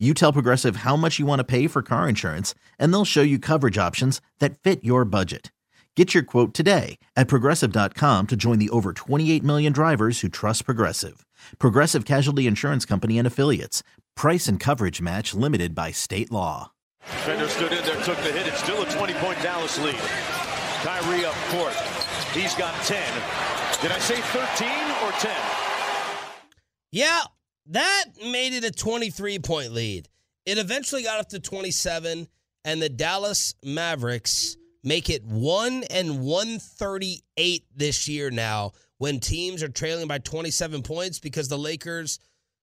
You tell Progressive how much you want to pay for car insurance, and they'll show you coverage options that fit your budget. Get your quote today at progressive.com to join the over 28 million drivers who trust Progressive. Progressive Casualty Insurance Company and Affiliates. Price and coverage match limited by state law. Defender stood in there, took the hit. It's still a 20 point Dallas lead. Kyrie up court. He's got 10. Did I say 13 or 10? Yeah, that made it a 23 point lead. It eventually got up to 27, and the Dallas Mavericks make it 1 and 138 this year now when teams are trailing by 27 points because the Lakers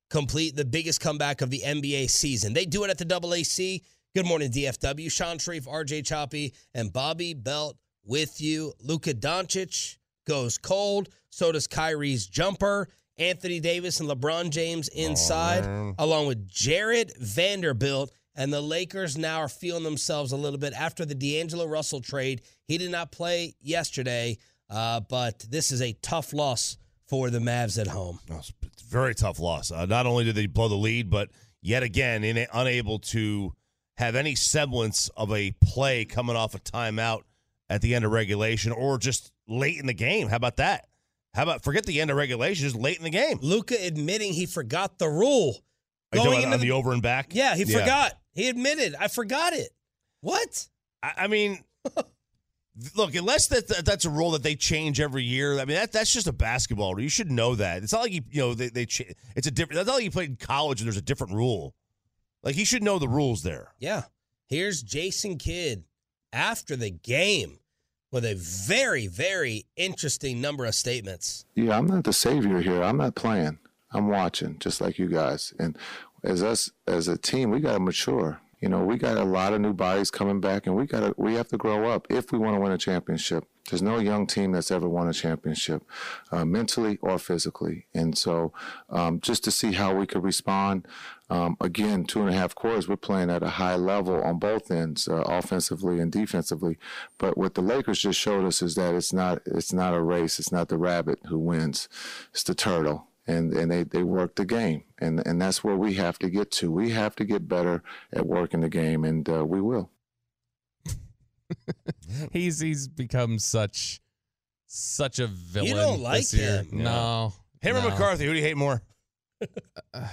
complete the biggest comeback of the NBA season. They do it at the Double AC. Good morning, DFW. Shan Shariff, RJ Choppy, and Bobby Belt with you. Luka Doncic goes cold. So does Kyrie's jumper. Anthony Davis and LeBron James inside, oh, along with Jarred Vanderbilt. And the Lakers now are feeling themselves a little bit after the D'Angelo Russell trade. He did not play yesterday, uh, but this is a tough loss for the Mavs at home. it's a very tough loss. Uh, not only did they blow the lead, but yet again, in, unable to have any semblance of a play coming off a timeout at the end of regulation or just late in the game. How about that? How about forget the end of regulation, just late in the game? Luka admitting he forgot the rule. Are you Going into the, the, over and back? Yeah, he yeah. forgot. He admitted, I forgot it. What? I, I mean, look, unless that, that, that's a rule that they change every year. I mean, that that's just a basketball rule. You should know that. It's not like you you know they they it's a different. That's not like you played in college and there's a different rule. Like he should know the rules there. Yeah. Here's Jason Kidd after the game with a very, very interesting number of statements. Yeah, I'm not the savior here. I'm not playing. I'm watching, just like you guys. And as us as a team, we got to mature. You know, we got a lot of new bodies coming back, and we got to we have to grow up if we want to win a championship. There's no young team that's ever won a championship, uh, mentally or physically. And so, um, just to see how we could respond. Um, again, two and a half quarters, we're playing at a high level on both ends, uh, offensively and defensively. But what the Lakers just showed us is that it's not it's not a race. It's not the rabbit who wins. It's the turtle and and they they work the game, and and that's where we have to get to. We have to get better at working the game, and uh, we will. he's he's become such such a villain. You don't like him? No, him no. or McCarthy? Who do you hate more? Because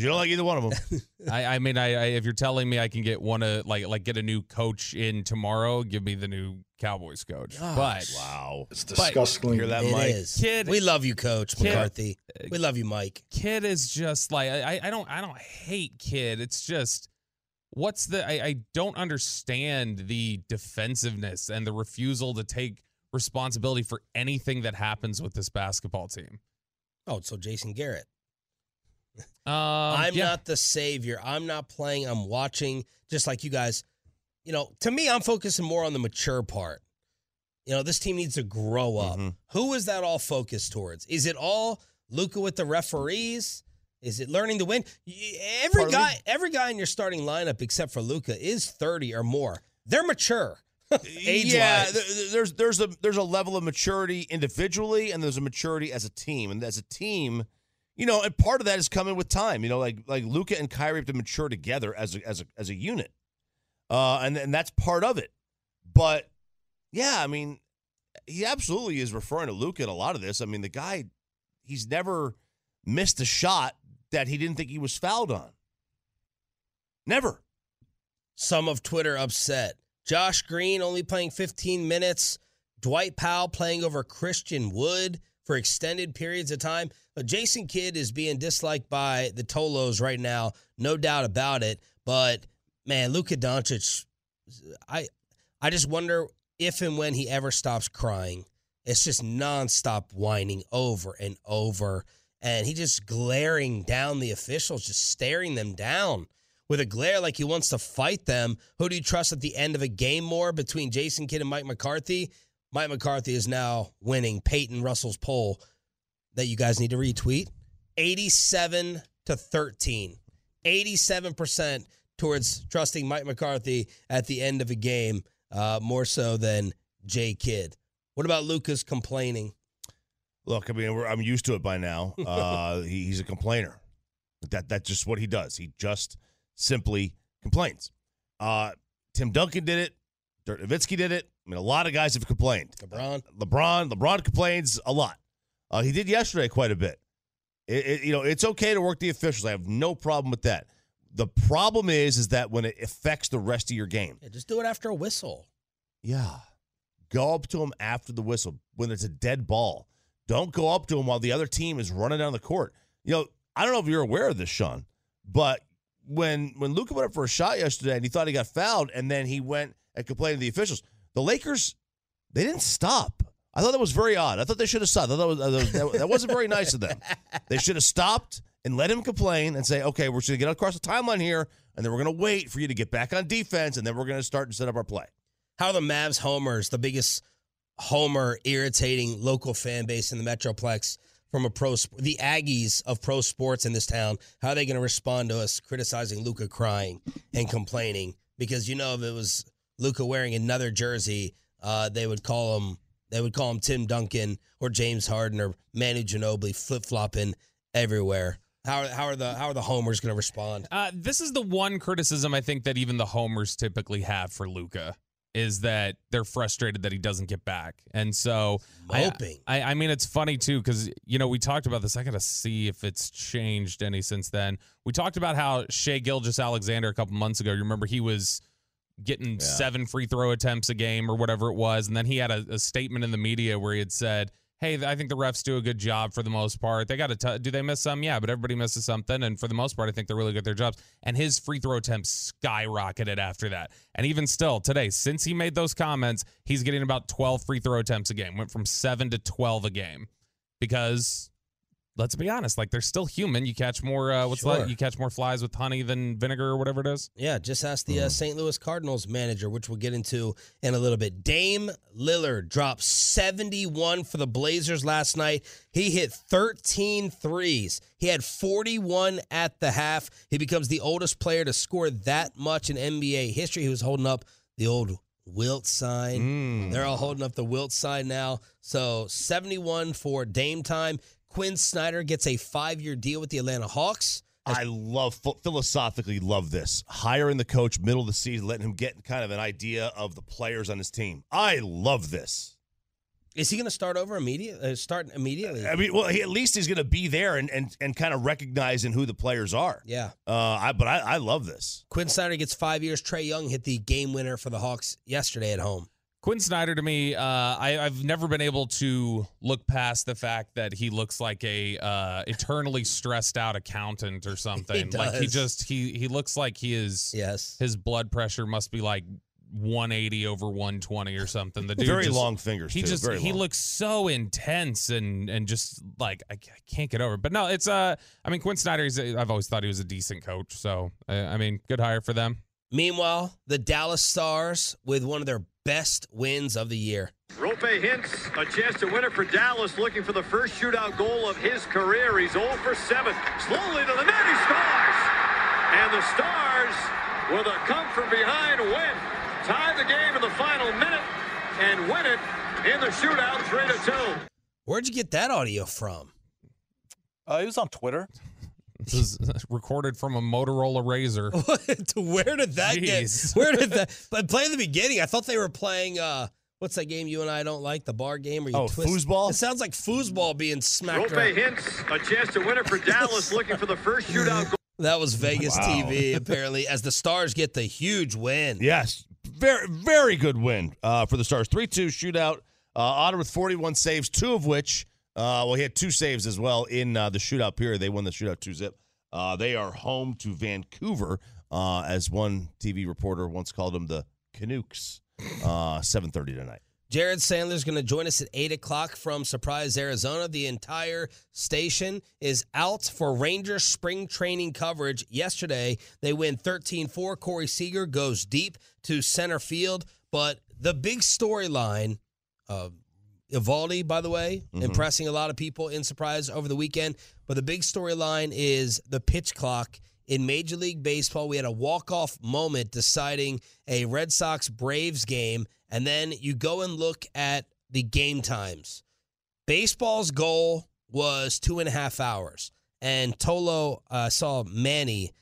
you don't like either one of them. I, I mean, I, I, if you're telling me I can get one of like like get a new coach in tomorrow, give me the new Cowboys coach. Gosh. But wow, it's disgusting. Hear that, it Mike? Is. Kidd, we love you, Coach Kidd, McCarthy. Uh, we love you, Mike. Kidd is just like I, I don't I don't hate Kidd. It's just what's the I, I don't understand the defensiveness and the refusal to take responsibility for anything that happens with this basketball team. Oh, so Jason Garrett. Um, I'm yeah. not the savior. I'm not playing. I'm watching, just like you guys. You know, to me, I'm focusing more on the mature part. You know, this team needs to grow up. Mm-hmm. Who is that all focused towards? Is it all Luka with the referees? Is it learning to win? Every Pardon guy, every guy in your starting lineup except for Luka is 30 or more. They're mature. yeah, Age-wise. th- there's there's a there's a level of maturity individually, and there's a maturity as a team. And as a team, you know, and part of that is coming with time. You know, like like Luka and Kyrie have to mature together as a as a as a unit, uh, and and that's part of it. But yeah, I mean, he absolutely is referring to Luka in a lot of this. I mean, the guy, he's never missed a shot that he didn't think he was fouled on. Never. Some of Twitter upset. Josh Green only playing 15 minutes. Dwight Powell playing over Christian Wood for extended periods of time. But Jason Kidd is being disliked by the Tolos right now, no doubt about it. But man, Luka Doncic, I I just wonder if and when he ever stops crying. It's just nonstop whining over and over. And he just glaring down the officials, just staring them down with a glare like he wants to fight them. Who do you trust at the end of a game more between Jason Kidd and Mike McCarthy? Mike McCarthy is now winning Peyton Russell's poll that you guys need to retweet. 87 to 13. 87% towards trusting Mike McCarthy at the end of a game, uh, more so than Jay Kidd. What about Luka's complaining? Look, I mean, we're, I'm used to it by now. Uh, he, he's a complainer. That that's just what he does. He just simply complains. Uh, Tim Duncan did it. Dirk Nowitzki did it. I mean, a lot of guys have complained. LeBron. LeBron. LeBron complains a lot. Uh, he did yesterday quite a bit. It, it, you know, it's okay to work the officials. I have no problem with that. The problem is, is that when it affects the rest of your game. Yeah, just do it after a whistle. Yeah. Go up to him after the whistle when it's a dead ball. Don't go up to him while the other team is running down the court. You know, I don't know if you're aware of this, Shan, but when when Luka went up for a shot yesterday and he thought he got fouled, and then he went and complained to the officials, the Lakers they didn't stop. I thought that was very odd. I thought they should have stopped. I thought that, was, that, that wasn't very nice of them. They should have stopped and let him complain and say, okay, we're just going to get across the timeline here, and then we're going to wait for you to get back on defense, and then we're going to start and set up our play. How are the Mavs homers, the biggest homer irritating local fan base in the Metroplex from a pro the Aggies of pro sports in this town, how are they going to respond to us criticizing Luka crying and complaining? Because you know if it was Luka wearing another jersey, uh, they would call him they would call him Tim Duncan or James Harden or Manu Ginobili flip flopping everywhere. How, how are the how are the homers going to respond? Uh, this is the one criticism I think that even the homers typically have for Luka is that they're frustrated that he doesn't get back, and so Moping. I, I, I mean, it's funny too because you know we talked about this. I got to see if it's changed any since then. We talked about how Shai Gilgeous-Alexander a couple months ago. You remember he was getting seven free throw attempts a game or whatever it was, and then he had a, a statement in the media where he had said hey, I think the refs do a good job for the most part. They got to do they miss some? Yeah, but everybody misses something, and for the most part, I think they're really good at their jobs. And his free throw attempts skyrocketed after that. And even still today, since he made those comments, he's getting about twelve free throw attempts a game. Went from seven to twelve a game because let's be honest, like they're still human. You catch more uh, what's Sure. that? You catch more flies with honey than vinegar or whatever it is. Yeah, just ask the uh, St. Louis Cardinals manager, which we'll get into in a little bit. Dame Lillard dropped 71 for the Blazers last night. He hit 13 threes. He had 41 at the half. He becomes the oldest player to score that much in NBA history. He was holding up the old Wilt sign. They're all holding up the Wilt sign now. So 71 for Dame time. Quin Snyder gets a five year deal with the Atlanta Hawks. I love philosophically love this hiring the coach middle of the season, letting him get kind of an idea of the players on his team. I love this. Is he going to start over immediately? Uh, start immediately? I mean, well, he, at least he's going to be there and, and and kind of recognizing who the players are. yeah. Uh, I but I, I love this. Quin Snyder gets five years. Trae Young hit the game winner for the Hawks yesterday at home. Quin Snyder to me, uh, I, I've never been able to look past the fact that he looks like a uh, eternally stressed out accountant or something. Like he just he he looks like he is. Yes. His blood pressure must be like 180 over 120 or something. The dude Very just- long fingers. He too. just Very he long. looks so intense and and just like I, I can't get over. it. But no, it's uh I mean Quin Snyder. He's a, I've always thought he was a decent coach. So I, I mean, good hire for them. Meanwhile, the Dallas Stars with one of their best wins of the year. Roope Hintz a chance to win it for Dallas, looking for the first shootout goal of his career. He's 0 for 7. Slowly to the net, he scores! And the Stars, with a come from behind win, tie the game in the final minute and win it in the shootout 3 to 2. Where'd you get that audio from? Uh, he was on Twitter. This is recorded from a Motorola Razor. to where did that Jeez. get? Where did that? But play the beginning. I thought they were playing. uh What's that game you and I don't like? The bar game where you Oh, twist. foosball? It sounds like foosball being smacked Roope around. Hintz a chance to win it for Dallas, looking for the first shootout goal. That was Vegas Wow. TV apparently. As the Stars get the huge win. Yes, very very good win uh, for the Stars. Three two shootout. Uh, Otter with forty one saves, two of which uh, well he had two saves as well in uh, the shootout period. They won the shootout two zip. Uh, they are home to Vancouver, uh, as one TV reporter once called them the Canucks. Uh, Seven thirty tonight. Jared Sandler's going to join us at 8 o'clock from Surprise, Arizona. The entire station is out for Rangers spring training coverage. Yesterday, they win 13 4. Corey Seager goes deep to center field. But the big storyline, uh, Eovaldi, by the way, impressing a lot of people in Surprise over the weekend. But the big storyline is the pitch clock in Major League Baseball. We had a walk-off moment deciding a Red Sox Braves game, and then you go and look at the game times. Baseball's goal was two and a half hours, and Tolo uh, saw Manny.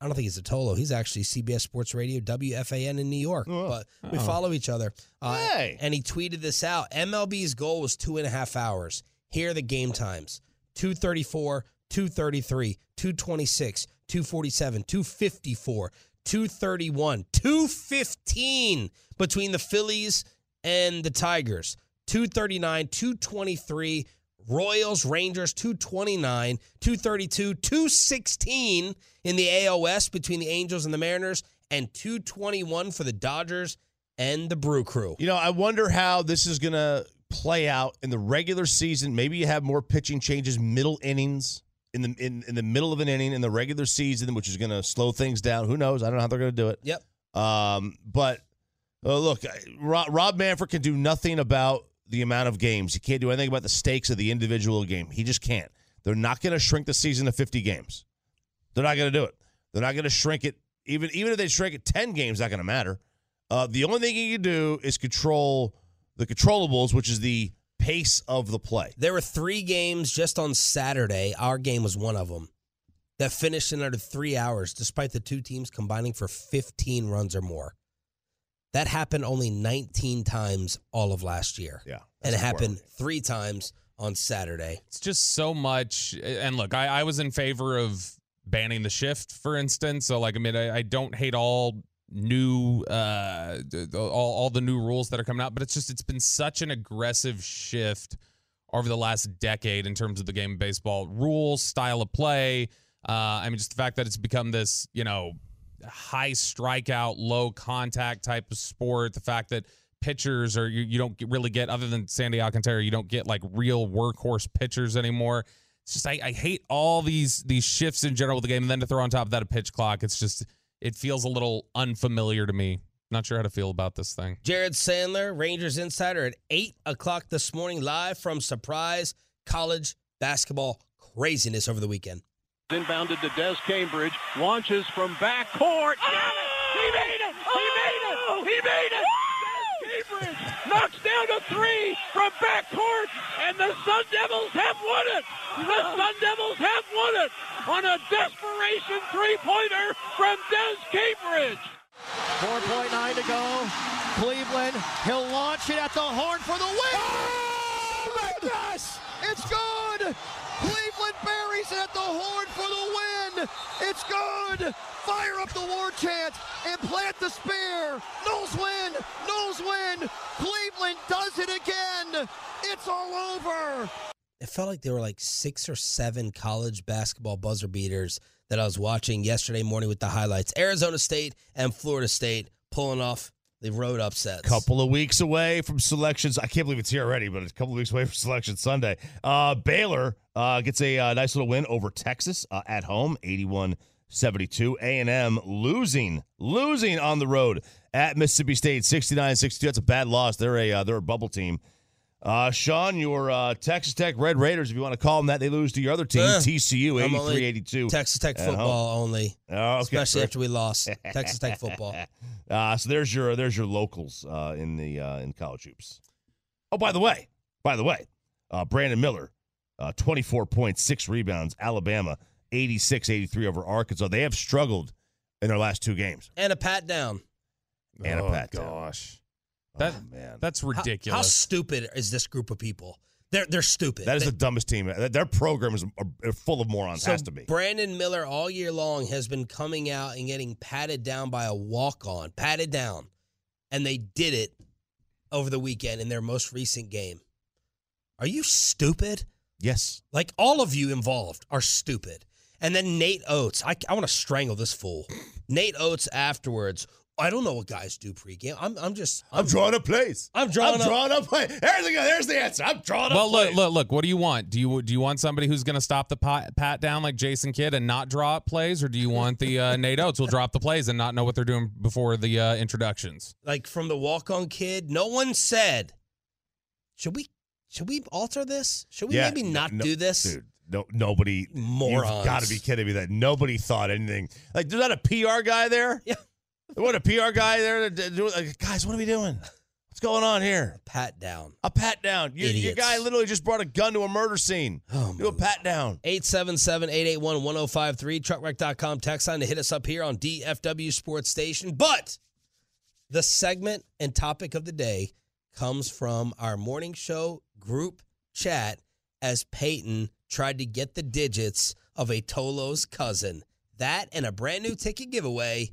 I don't think he's a Tolo. He's actually CBS Sports Radio, WFAN in New York. Oh. But we Oh. follow each other. Uh, Hey. And he tweeted this out. MLB's goal was two and a half hours. Here are the game times 234, 233, 226, 247, 254, 231, 215 between the Phillies and the Tigers. 239, 223, Royals, Rangers, 229, 232, 216 in the AOS between the Angels and the Mariners, and 221 for the Dodgers and the Brew Crew. You know, I wonder how this is going to play out in the regular season. Maybe you have more pitching changes middle innings in the in, in the middle of an inning in the regular season, which is going to slow things down. Who knows? I don't know how they're going to do it. Yep. Um, but uh, look, Rob, Rob Manfred can do nothing about the amount of games. He can't do anything about the stakes of the individual game. He just can't. They're not going to shrink the season to 50 games. They're not going to do it. They're not going to shrink it. Even even if they shrink it 10 games, not going to matter. Uh, the only thing he can do is control the controllables, which is the pace of the play. There were three games just on Saturday. Our game was one of them that finished in under three hours, despite the two teams combining for 15 runs or more. That happened only 19 times all of last year. Yeah, And it happened horrible. three times on Saturday. It's just so much. And look, I, I was in favor of banning the shift, for instance. So, like, I mean, I, I don't hate all new, uh, d- d- all, all the new rules that are coming out, but it's just, it's been such an aggressive shift over the last decade in terms of the game of baseball rules, style of play. Uh, I mean, just the fact that it's become this, you know, high strikeout, low contact type of sport. The fact that pitchers are you, you don't really get other than Sandy Alcantara, you don't get like real workhorse pitchers anymore. It's just I, I hate all these these shifts in general with the game, and then to throw on top of that a pitch clock. It's just it feels a little unfamiliar to me. Not sure how to feel about this thing. Jared Sandler, Rangers Insider at 8 o'clock this morning, live from Surprise College Basketball Craziness over the weekend. Inbounded to Des Cambridge, launches from backcourt. Got it! He made it! He oh! made it! He made it! Des Cambridge knocks down a three from backcourt, and the Sun Devils have won it! The uh-huh. Sun Devils have won it on a desperation three-pointer from Des Cambridge. 4.9 to go. Cleveland, he'll launch it at the horn for the win. Oh my gosh! It's good. Buries it at the horn for the win. It's good. Fire up the war chant and plant the spear. Noles win. Noles win. Cleveland does it again. It's all over. it felt like there were like six or seven college basketball buzzer beaters that I was watching yesterday morning with the highlights. Arizona State and Florida State pulling off the road upsets. couple of weeks away from selections. I can't believe it's here already, but it's a couple of weeks away from selection Sunday. Uh, Baylor uh, gets a uh, nice little win over Texas uh, at home, 81-72. A&M losing, losing on the road at Mississippi State, 69-62. That's a bad loss. They're a uh, they're a bubble team. Uh, Shan, your uh, Texas Tech Red Raiders, if you want to call them that, they lose to your other team, Uh, TCU, I'm only 83-82. Texas Tech at home. football only, Oh, okay. especially after we lost Texas Tech football. Uh, so there's your there's your locals uh, in the uh, in college hoops. Oh, by the way, by the way, uh, Brandon Miller, uh, 24 points, six rebounds. Alabama, 86-83 over Arkansas. They have struggled in their last two games. And a pat down. And a oh pat down. That oh, man, that's ridiculous. How, stupid is this group of people? They're they're stupid. that is They- the dumbest team. Their program is are full of morons. So has to be. Brandon Miller all year long has been coming out and getting patted down by a walk on, patted down. And they did it over the weekend in their most recent game. Are you stupid? yes. Like all of you involved are stupid. And then Nate Oats, I, I want to strangle this fool. Nate Oats afterwards I don't know what guys do pregame. I'm I'm just I'm drawing up plays. I'm drawing I'm up- drawing up plays. There's the, there's the answer. I'm drawing Well, up look, plays. look, look. Look, what do you want? Do you do you want somebody who's going to stop the pat, pat down like Jason Kidd and not draw up plays, or do you want the uh, Nate Oats who'll drop the plays and not know what they're doing before the uh, introductions? like from the walk on kid. No one said, should we should we alter this? Should we Yeah, maybe not no- do this? Dude, no, nobody. Morons. You've got to be kidding me that nobody thought anything. Like, there's not a PR guy there. Yeah. Wasn't a PR guy there. Do, like, guys, what are we doing? What's going on here? Pat down. A pat down. Your, your guy literally just brought a gun to a murder scene. Oh, do a pat down. 877-881-1053, truckwreck.com text line to hit us up here on DFW Sports Station. But the segment and topic of the day comes from our morning show group chat as Peyton tried to get the digits of a Tolo's cousin. That and a brand new ticket giveaway.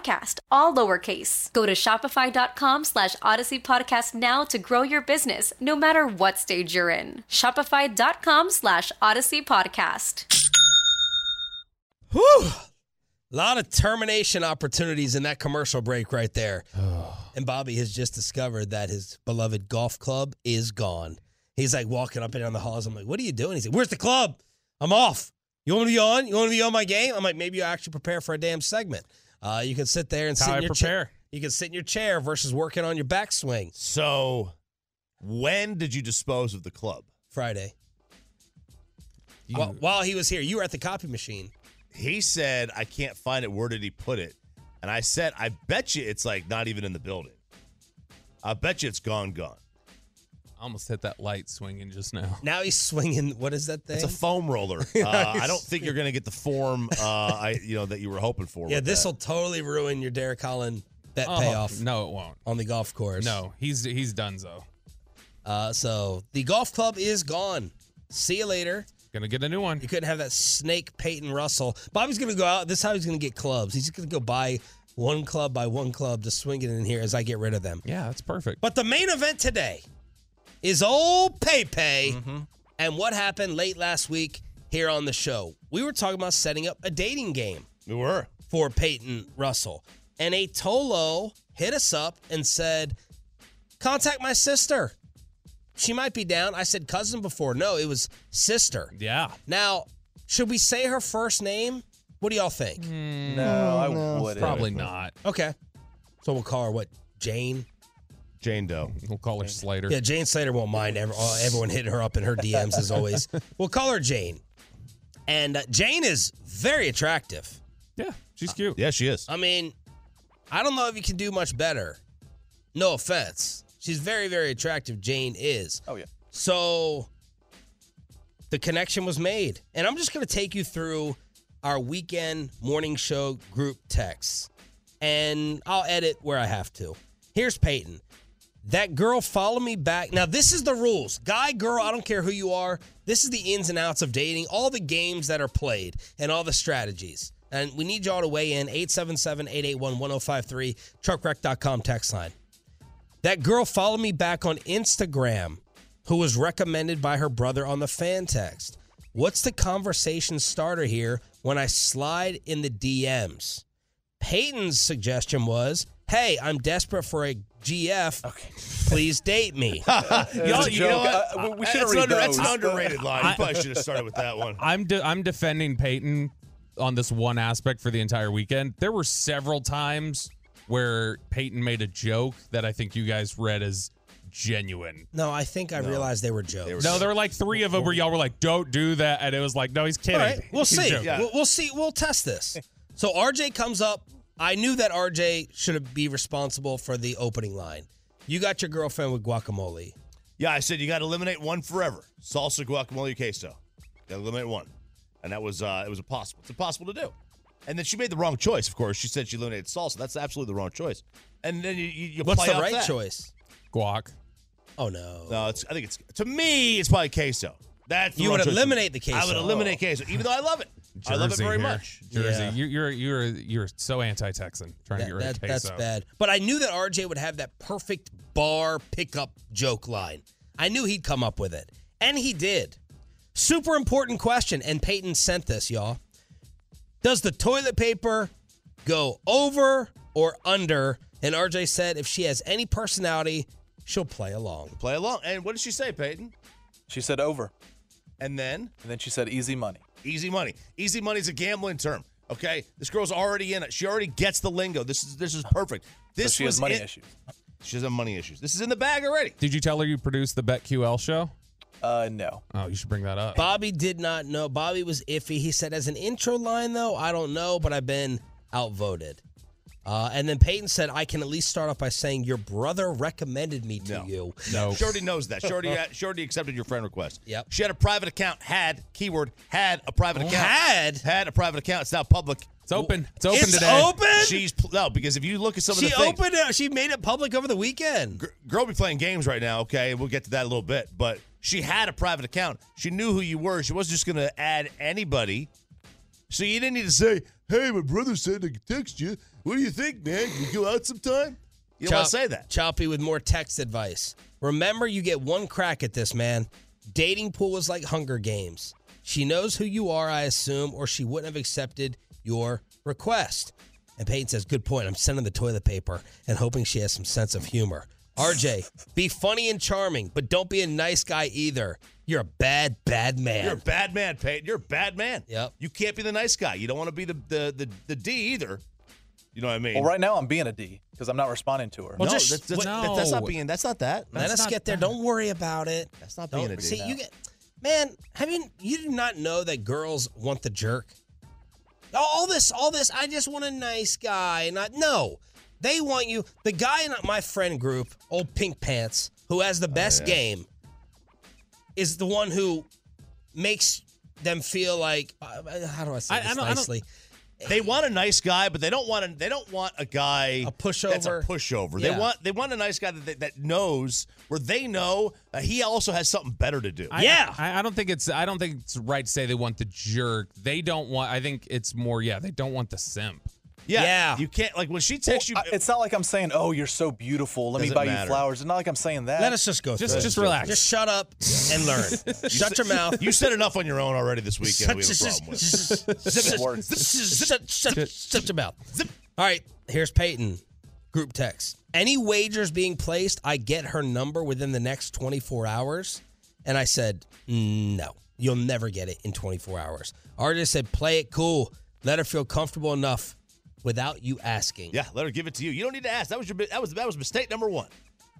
all lowercase. Go to shopify.com slash audacy podcast now to grow your business, no matter what stage you're in. Shopify.com slash audacy podcast. Whew. A lot of termination opportunities in that commercial break right there. and Bobby has just discovered that his beloved golf club is gone. He's like walking up and down the halls. I'm like, what are you doing? He's like, where's the club? I'm off. You want to be on? You want to be on my game? I'm like, maybe you actually prepare for a damn segment. Uh, you can sit there and That's sit in I your chair. You can sit in your chair versus working on your backswing. So, when did you dispose of the club? Friday. While, while he was here, you were at the copy machine. He said, I can't find it. Where did he put it? And I said, I bet you it's like not even in the building. I bet you it's gone, gone. I almost hit that light swinging just now. Now he's swinging. What is that thing? It's a foam roller. Uh, I don't think you're going to get the form, uh, I you know, that you were hoping for. Yeah, this will totally ruin your Derek Holland bet Oh, payoff No, it won't. on the golf course. No, he's he's done so. Uh, so the golf club is gone. See you later. Gonna get a new one. You couldn't have that snake Peyton Russell. Bobby's gonna go out. This is how he's gonna get clubs. He's gonna go buy one club by one club to swing it in here as I get rid of them. Yeah, that's perfect. But the main event today is old Pepe Mm-hmm. and what happened late last week here on the show. We were talking about setting up a dating game. We were. For Peyton Russell. And a Tolo hit us up and said, contact my sister. She might be down. I said cousin before. No, it was sister. Yeah. Now, should we say her first name What do y'all think? No, I no, wouldn't. Probably not. Okay. So we'll call her what? Jane? Jane Doe. We'll call her Slater. Yeah, Jane Slater won't mind ever, uh, everyone hitting her up in her DMs as always. We'll call her Jane. And uh, Jane is very attractive. Yeah, she's cute. Yeah, she is. I mean, I don't know if you can do much better. No offense. She's very, very attractive. Jane is. Oh yeah. So the connection was made. And I'm just going to take you through our weekend morning show group texts. And I'll edit where I have to. Here's Peyton. That girl follow me back. Now, this is the rules. Guy, girl, I don't care who you are. This is the ins and outs of dating, all the games that are played and all the strategies. And we need y'all to weigh in 877 881 1053, truckwreck.com text line. That girl followed me back on Instagram, who was recommended by her brother on the fan text. What's the conversation starter here when I slide in the DMs? Peyton's suggestion was, "Hey, I'm desperate for a GF. Please date me." Y'all, you know what? Uh, we- we should've that's, read under, that's an underrated line. You probably should have started with that one. I'm de- I'm defending Peyton on this one aspect for the entire weekend. There were several times where Peyton made a joke that I think you guys read as genuine. no, I think I realized they were jokes. No, there were like three of them where y'all were like, "Don't do that," and it was like, "No, he's kidding." All right, we'll He's see. Yeah. We'll, we'll see. We'll test this. So RJ comes up. I knew that RJ should be responsible for the opening line. You got your girlfriend with guacamole. Yeah, I said you got to eliminate one forever. Salsa, guacamole, queso. Got to eliminate one, and that was uh, it was impossible. It's impossible to do. And then she made the wrong choice. Of course, she said she eliminated salsa. That's absolutely the wrong choice. And then you, you, you What's play the off right that. choice? Guac. Oh no. No, it's. I think it's to me. It's probably queso. That's the You wrong would choice. eliminate the queso. I would eliminate queso, even though I love it. I love it very here. much. Jersey, Yeah. you, you're you're you're so anti-Texan trying to get rid of that- of that's bad. But I knew that RJ would have that perfect bar pickup joke line. I knew he'd come up with it. And he did. Super important question. And Peyton sent this, y'all. Does the toilet paper go over or under? And RJ said if she has any personality, she'll play along. Play along. And what did she say, Peyton? She said over, And then and then she said easy money. Easy money. Easy money is a gambling term. Okay, this girl's already in it. She already gets the lingo. This is this is perfect. This so she has money in- issues. She doesn't money issues. This is in the bag already. Did you tell her you produced the BetQL show? Uh, no. Oh, you should bring that up. Bobby did not know. Bobby was iffy. He said, as an intro line, though, I don't know, but I've been outvoted. Uh, and then Peyton said, I can at least start off by saying your brother recommended me to No. you. No. Shorty knows that. Shorty, Shorty accepted your friend request. Yep. She had a private account. Had keyword had a private account. Had? had a private account. It's now public. It's open. It's open It's today. open? She's pl- no because if you look at some She of the things, opened it. She made it public over the weekend. Gr- girl be playing games right now. Okay, we'll get to that in a little bit. But she had a private account. She knew who you were. She wasn't just going to add anybody. So you didn't need to say, "Hey, my brother said to text you. What do you think, man? Can we go out sometime?" You don't want to say that. Choppy with more text advice. Remember, you get one crack at this, man. Dating pool is like Hunger Games. She knows who you are, I assume, or she wouldn't have accepted your request. And Peyton says, Good point. I'm sending the toilet paper and hoping she has some sense of humor. RJ, be funny and charming, but don't be a nice guy either. You're a bad, bad man. You're a bad man, Peyton. You're a bad man. Yep. You can't be the nice guy. You don't want to be the the the, the D either. You know what I mean? Well, right now I'm being a D because I'm not responding to her. Well, no, just- that's, that's, no. that- that's not being. That's not that. Let us get there. Don't worry about it. That's not Don't being a D. see you get man. Have you you do not know that girls want the jerk? All this, all this. I just want a nice guy, and I no. They want you. The guy in my friend group, old Pink Pants, who has the Oh, best game, is the one who makes them feel like. Uh, how do I say I- I this don't- I don't- nicely? They want a nice guy, but they don't want a, they don't want a guy A pushover? That's a pushover. Yeah. They want they want a nice guy that that knows where they know uh, he also has something better to do. I- Yeah. I, I don't think it's I don't think it's right to say they want the jerk. They don't want I think it's more, yeah, they don't want the simp. Yeah, Yeah. You can't like when she Well, texts you. I- it's not like I'm saying, "Oh, you're so beautiful. Let me buy matter. you flowers." It's not like I'm saying that. Let us just go. Just just relax. Just shut up and learn. shut your mouth. you said enough on your own already this weekend. we have a problem with. Zip Shut, shut, shut your mouth. All right, here's Peyton. Group text. Any wagers being placed, I get her number within the next 24 hours. And I said, no, you'll never get it in 24 hours. Artist said, play it cool. Let her feel comfortable enough without you asking. Yeah, let her give it to you. You don't need to ask. That was your that was that was mistake number one.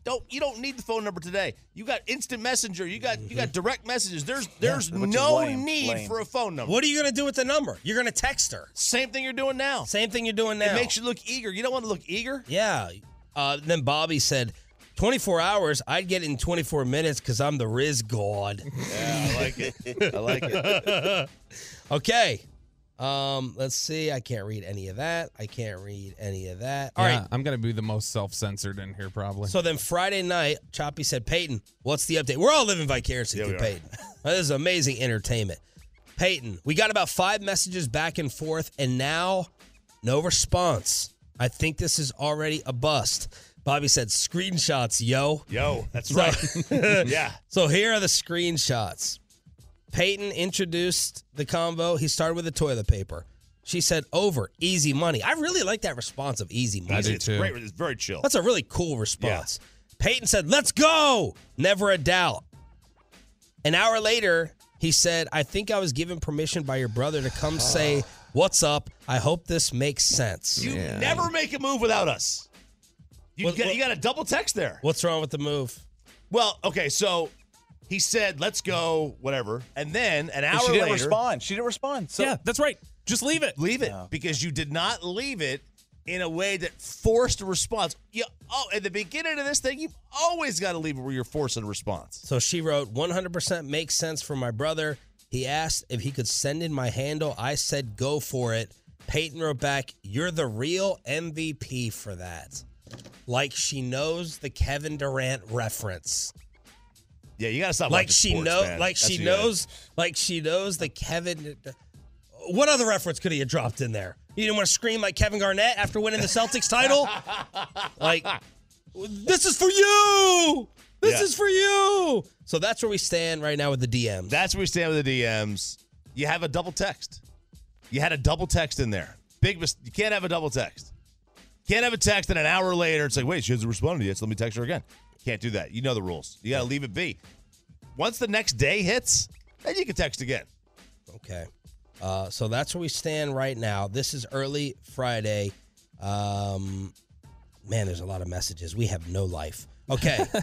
Don't you don't need the phone number today. You got instant messenger. You got you got direct messages. There's there's which is no lame, need lame. for a phone number. What are you going to do with the number? You're going to text her. Same thing you're doing now. Same thing you're doing now. It makes you look eager. You don't want to look eager. Yeah. Uh, then Bobby said, 24 hours, I'd get it in 24 minutes because I'm the Riz God. Yeah, I like it. I like it. okay. Um, let's see. I can't read any of that. I can't read any of that. All right. Yeah, I'm gonna be the most self-censored in here probably. So then Friday night, Choppy said, Peyton, what's the update? We're all living vicariously Yeah, through. Peyton. this is amazing entertainment. Peyton, we got about five messages back and forth, and now no response. I think this is already a bust. Bobby said, screenshots, yo. Yo, that's So- right. yeah. So here are the screenshots. Peyton introduced the combo. He started with the toilet paper. She said, over, easy money. I really like that response of easy money. I do it's too. great. It's very chill. That's a really cool response. Peyton said, Let's go. Never a doubt. An hour later, he said, I think I was given permission by your brother to come say, What's up? I hope this makes sense. You never make a move without us. You What- got what- you got a double text there. What's wrong with the move? Well, okay, so he said, "Let's go," whatever, and then an hour And she didn't later, respond. She didn't respond. So yeah, that's right. Just leave it. leave it because you did not leave it in a way that forced a response. You, oh, at the beginning of this thing, you've always got to leave it where you're forcing a response. So she wrote, 100% makes sense for my brother. He asked if he could send in my handle. I said, go for it. Peyton wrote back, You're the real MVP for that. Like she knows the Kevin Durant reference. Yeah, you got to stop. like she sports, know man. like That's she knows like she knows the Kevin what other reference could he have dropped in there? You didn't want to scream like Kevin Garnett after winning the Celtics title? like this is for you. This Yeah. is for you. So that's where we stand right now with the DMs. That's where we stand with the DMs. You have a double text. You had a double text in there. Big. Mis- you can't have a double text. Can't have a text and an hour later it's like, wait, she hasn't responded yet. So let me text her again. Can't do that. You know the rules. You got to leave it be. Once the next day hits, then you can text again. Okay. Uh, so that's where we stand right now. This is early Friday. Um, man, there's a lot of messages. We have no life. Okay.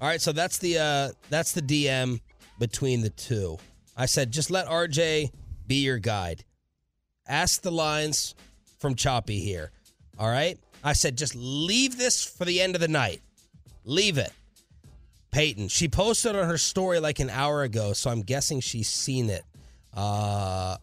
All right. So that's the uh, that's the DM between the two. I said just let RJ be your guide. Ask the lines from Choppy here. All right. I said just leave this for the end of the night. Leave it. Peyton. She posted on her story like an hour ago, so I'm guessing she's seen it. Uh,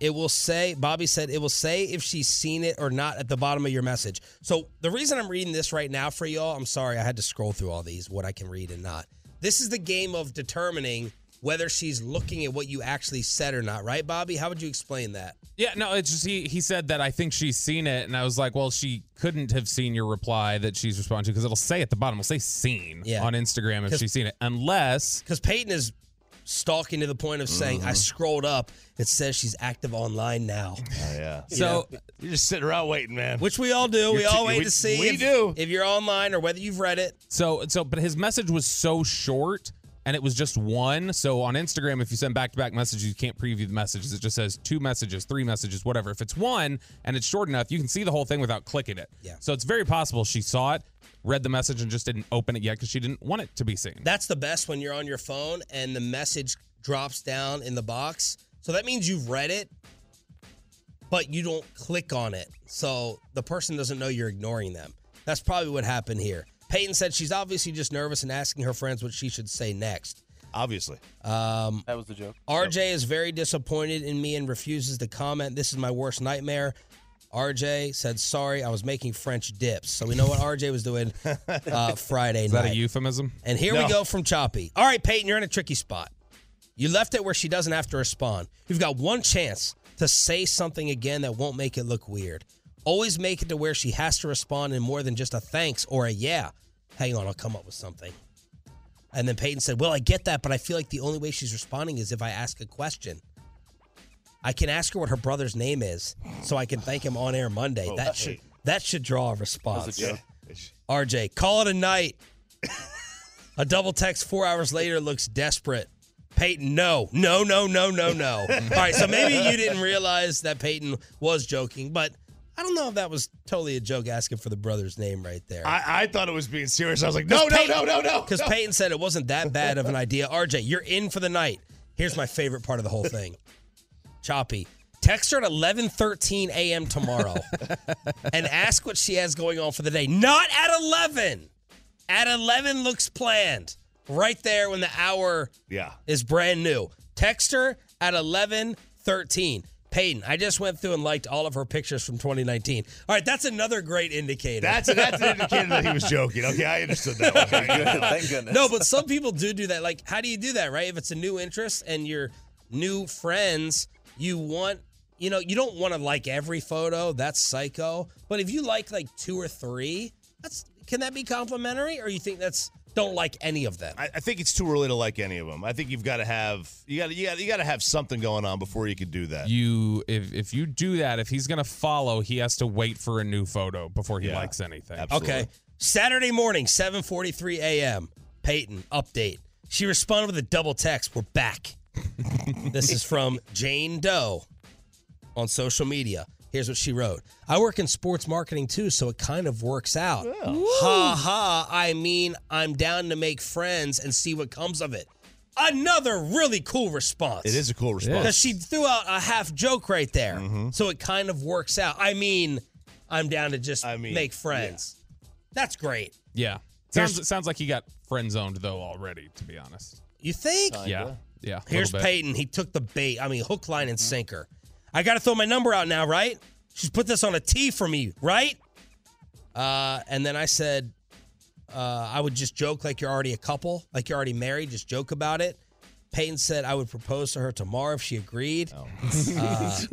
it will say, Bobby said, it will say if she's seen it or not at the bottom of your message. So the reason I'm reading this right now for y'all, I'm sorry, I had to scroll through all these, what I can read and not. This is the game of determining whether she's looking at what you actually said or not, right, Bobby? How would you explain that? Yeah, no, it's just he he said that I think she's seen it, and I was like, well, she couldn't have seen your reply that she's responding to because it'll say at the bottom, it'll say seen Yeah. on Instagram if she's seen it, unless Because Peyton is stalking to the point of saying, Mm-hmm. I scrolled up, it says she's active online now. Oh yeah. so. You're just sitting around waiting, man. Which we all do. we You're all t- wait we- to see we if, do. if you're online or whether you've read it. So so but his message was so short and it was just one. So on Instagram, if you send back to back messages, you can't preview the messages. It just says two messages, three messages, whatever. If it's one and it's short enough, you can see the whole thing without clicking it. Yeah. So it's very possible she saw it, read the message, and just didn't open it yet because she didn't want it to be seen. That's the best when you're on your phone and the message drops down in the box. So that means you've read it, but you don't click on it. So the person doesn't know you're ignoring them. That's probably what happened here. Peyton said she's obviously just nervous and asking her friends what she should say next. Obviously. Um, that was the joke. RJ is very disappointed in me and refuses to comment. This is my worst nightmare. RJ said, sorry, I was making French dips. So we know what RJ was doing uh, Friday Is night. that a euphemism? And here we go from Choppy. All right, Peyton, you're in a tricky spot. You left it where she doesn't have to respond. You've got one chance to say something again that won't make it look weird. Always make it to where she has to respond in more than just a thanks or a yeah. Hang on, I'll come up with something. And then Peyton said, Well, I get that, but I feel like the only way she's responding is if I ask a question. I can ask her what her brother's name is so I can thank him on air Monday. Oh, that should that should draw a response. joke. RJ, call it a night. a double text four hours later looks desperate. Peyton, no, no, no, no, no, no. All right, so maybe you didn't realize that Peyton was joking, but I don't know if that was totally a joke asking for the brother's name right there. I, I thought it was being serious. I was like, no, no, no, no, no. Because no. Peyton said it wasn't that bad of an idea. RJ, you're in for the night. Here's my favorite part of the whole thing. Choppy. Text her at 11:13 a.m. tomorrow and ask what she has going on for the day. Not at 11. At 11 looks planned. Right there when the hour Yeah. is brand new. Text her at 11:13. Peyton, I just went through and liked all of her pictures from 2019. All right, that's another great indicator. That's that's an indicator that he was joking. Okay, I understood that one. Thank goodness. No, but some people do do that. Like, how do you do that, right? If it's a new interest and you're new friends, you want, you know, you don't want to like every photo. That's psycho. But if you like like two or three, that's can that be complimentary, or you think that's don't like any of them? I, I think it's too early to like any of them. I think you've got to have you got you got you got to have something going on before you can do that. You if if you do that, if he's gonna follow, he has to wait for a new photo before he Yeah, likes anything. absolutely. Okay. Saturday morning, 7:43 a.m. Peyton update. She responded with a double text. We're back. this is from Jane Doe on social media. Here's what she wrote. I work in sports marketing too, so it kind of works out. Ha ha. I mean, I'm down to make friends and see what comes of it. Another really cool response. It is a cool response. Because she threw out a half joke right there. Mm-hmm. So it kind of works out. I mean, I'm down to just I mean, make friends. That's great. Yeah. Sounds it sounds like he got friend zoned though already, to be honest. You think? Yeah. Yeah. a Here's bit. Peyton. He took the bait. I mean, hook, line, and sinker. I got to throw my number out now, right? She's put this on a T for me, right? Uh, and then I said, uh, I would just joke like you're already a couple, like you're already married, just joke about it. Peyton said I would propose to her tomorrow if she agreed. Uh,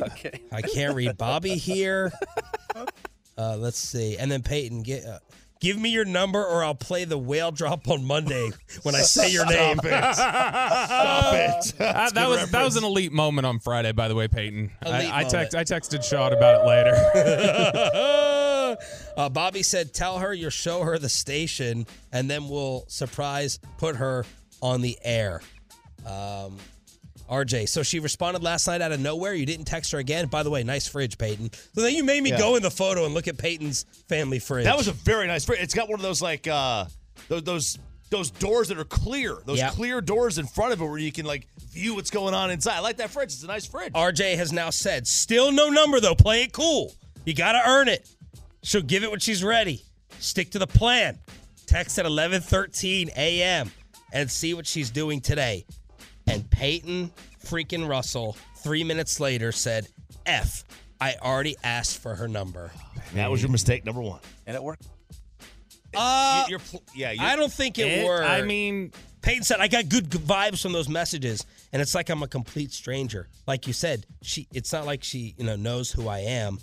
okay. I can't read Bobby here. Uh, let's see. And then Peyton, get, uh, give me your number or I'll play the whale drop on Monday when I say your name. Stop it. Stop it. Uh, that was that was an elite moment on Friday, by the way, Peyton. Elite I, I, text. I texted Shan about it later. uh, Bobby said, "Tell her you'll show her the station, and then we'll surprise put her on the air." Um, RJ, so she responded last night out of nowhere. You didn't text her again. By the way, nice fridge, Peyton. So then you made me Yeah. go in the photo and look at Peyton's family fridge. That was a very nice fridge. It's got one of those like uh those those those doors that are clear. Those Yeah. clear doors in front of it where you can like view what's going on inside. I like that fridge. It's a nice fridge. RJ has now said, still no number though. Play it cool. You got to earn it. She'll give it when she's ready. Stick to the plan. Text at 11:13 a.m. and see what she's doing today. And Peyton freaking Russell, three minutes later, said, "F. I already asked for her number." That was your mistake number one. And it worked. Uh, You're pl- yeah, you're, I don't think it, It- worked. I mean, Peyton said, I got good vibes from those messages. And it's like I'm a complete stranger. Like you said, she it's not like she, you know, knows who I am.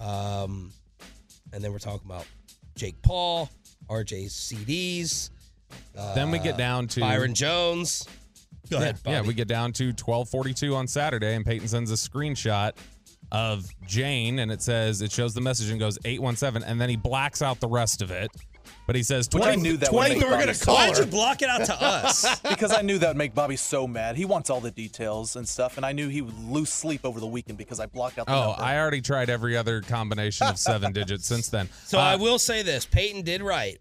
Um and then we're talking about Jake Paul, RJ's CDs, then we get down to Byron Jones. Go yeah, ahead, Bobby. yeah, we get down to 12:42 on Saturday, and Peyton sends a screenshot of Jane, and it says it shows the message and goes 817, and then he blacks out the rest of it. But he says Which I 20, knew that would 20 make we're gonna Bobby so call Why'd you block it out to us? because I knew that would make Bobby so mad. He wants all the details and stuff, and I knew he would lose sleep over the weekend because I blocked out the Oh, number. I already tried every other combination of seven digits since then. So Uh, I will say this: Peyton did right.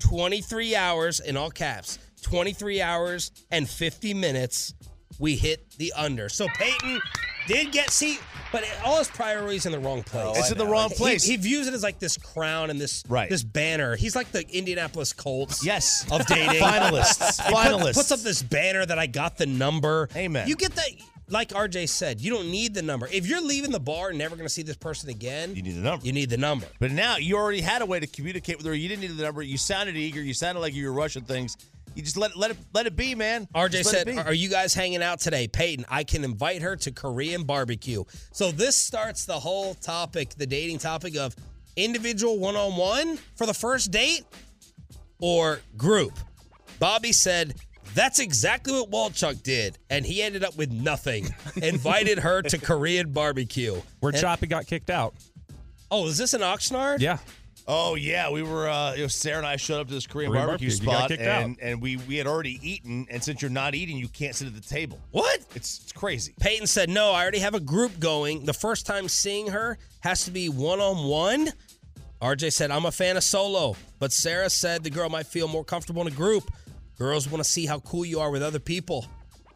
Twenty-three hours in all caps. Twenty-three hours and fifty minutes. We hit the under. So Peyton did get see, but all his priorities in the wrong place. Oh, it's in the wrong He- place. He, views it as like this crown and this Right. this banner. He's like the Indianapolis Colts. yes. Of dating. Finalists. He put- Finalists. puts up this banner that I got the number. Amen. You get that, like RJ said, you don't need the number. If you're leaving the bar and never going to see this person again, You need the number. you need the number. But now you already had a way to communicate with her. You didn't need the number. You sounded eager. You sounded like you were rushing things. You just let let it let it be, man. RJ said. Are you guys hanging out today? Peyton, I can invite her to Korean barbecue. So this starts the whole topic, the dating topic of individual one on one for the first date or group. Bobby said, that's exactly what Walchuk did. And he ended up with nothing. Invited her to Korean barbecue. where And- Choppy got kicked out. Oh, is this an Oxnard? Yeah. Oh yeah, we were. Uh, you know, Sarah and I showed up to this Korean, Korean barbecue, barbecue. Spot, and and we we had already eaten. And since you're not eating, you can't sit at the table. What? It's it's crazy. Peyton said, No, I already have a group going. The first time seeing her has to be one on one. RJ said, I'm a fan of solo, but Sarah said the girl might feel more comfortable in a group. Girls want to see how cool you are with other people.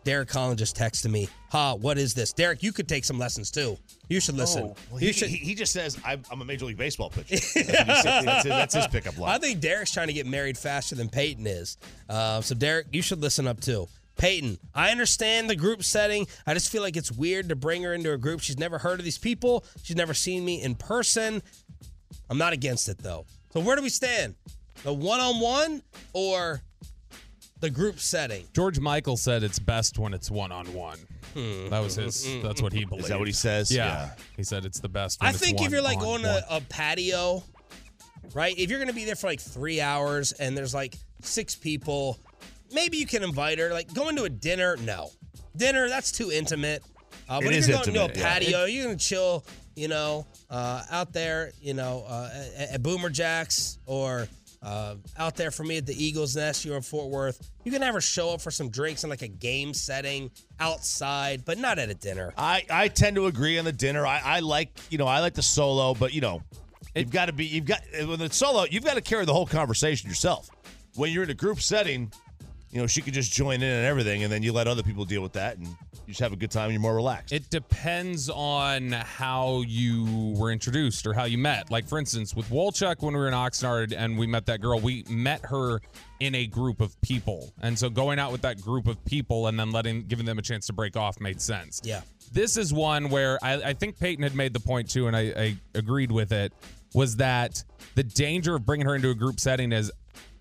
Derek Collins just texted me, Ha, what is this? Derek, you could take some lessons too. You should listen. Oh, Well, you he, should. he, he just says I'm, I'm a major league baseball pitcher. That's, what he said. that's, his, that's his pickup line. I think Derek's trying to get married faster than Peyton is. Uh, so, Derek, you should listen up too. Peyton, I understand the group setting. I just feel like it's weird to bring her into a group. She's never heard of these people. She's never seen me in person. I'm not against it though. So, where do we stand? The one on one or the group setting? George Michael said it's best when it's one on one. That was his. That's what he believed. Is that what he says? Yeah. Yeah. He said it's the best. When I it's think if you're like going one-on-one. to a patio, right? If you're going to be there for like three hours and there's like six people, maybe you can invite her. Like going to a dinner, no. Dinner, that's too intimate. Uh, It but if is you're going intimate, to a yeah. patio, you're going to chill, you know, uh, out there, you know, uh, at, at Boomer Jacks or uh, out there for me at the Eagles Nest, you're in Fort Worth. You can have her show up for some drinks in like a game setting outside, but not at a dinner. I, I tend to agree on the dinner. I, I like you know I like the solo, but you know you've got to be you've got when it's solo you've got to carry the whole conversation yourself. When you're in a group setting, you know she could just join in and everything, and then you let other people deal with that, and you just have a good time. and You're more relaxed. It depends on how you were introduced or how you met. Like, for instance, with Wolchuk, when we were in Oxnard and we met that girl, we met her in a group of people. And so going out with that group of people and then letting, giving them a chance to break off made sense. Yeah. This is one where I, I think Peyton had made the point too, and I, I agreed with it, was that the danger of bringing her into a group setting is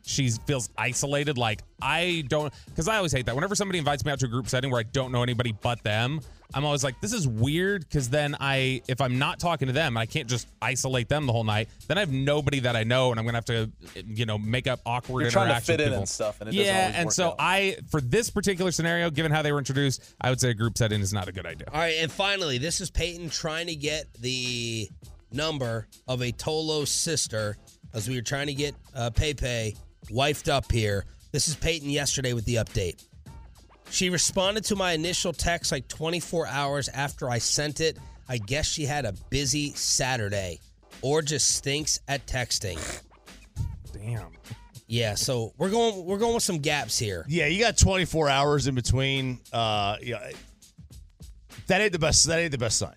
she feels isolated. Like I don't, because I always hate that. Whenever somebody invites me out to a group setting where I don't know anybody but them, I'm always like, this is weird. Because then I, if I'm not talking to them, I can't just isolate them the whole night. Then I have nobody that I know, and I'm gonna have to, you know, make up awkward You're trying to interactions fit in and stuff, and it doesn't yeah, and work so out. I, for this particular scenario, given how they were introduced, I would say a group setting is not a good idea. All right, and finally, this is Peyton trying to get the number of a Tolo sister as we were trying to get uh, Pepe wifed up here. This is Peyton yesterday with the update. She responded to my initial text like 24 hours after I sent it. I guess she had a busy Saturday or just stinks at texting. Damn. Yeah, so we're going we're going with some gaps here. Yeah, you got 24 hours in between. Uh, yeah, that ain't the best. That ain't the best sign.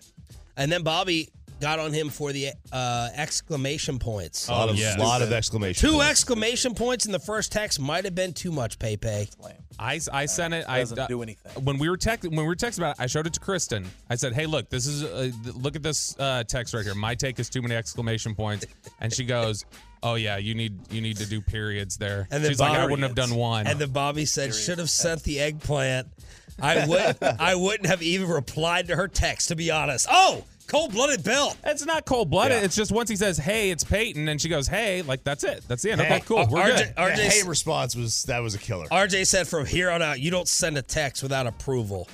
And then Bobby got on him for the uh, exclamation points. A lot of yes. lot of exclamation. Two points. exclamation points in the first text might have been too much, Pepe. I, I sent it. I doesn't do anything. When we were text when we were texting about it, I showed it to Kristen. I said, "Hey, look, this is uh, look at this uh, text right here. My take is too many exclamation points." And she goes, "Oh yeah, you need you need to do periods there." And then She's like, "I wouldn't have done one." And then Bobby said, "Should have sent the eggplant." I would. I wouldn't have even replied to her text, to be honest. Oh, cold-blooded Bill. it's not cold blooded. Yeah. It's just once he says, "Hey, it's Peyton," and she goes, "Hey," like that's it. That's the end. Hey, okay, cool. We're RJ good. The RJ hey response was that was a killer. RJ said, "From here on out, you don't send a text without approval."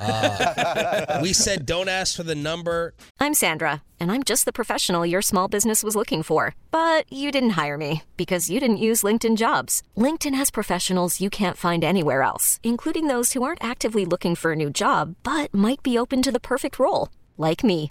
Uh, we said, "Don't ask for the number." I'm Sandra, and I'm just the professional your small business was looking for. But you didn't hire me because you didn't use LinkedIn jobs. LinkedIn has professionals you can't find anywhere else, including those who aren't actively looking for a new job but might be open to the perfect role, like me.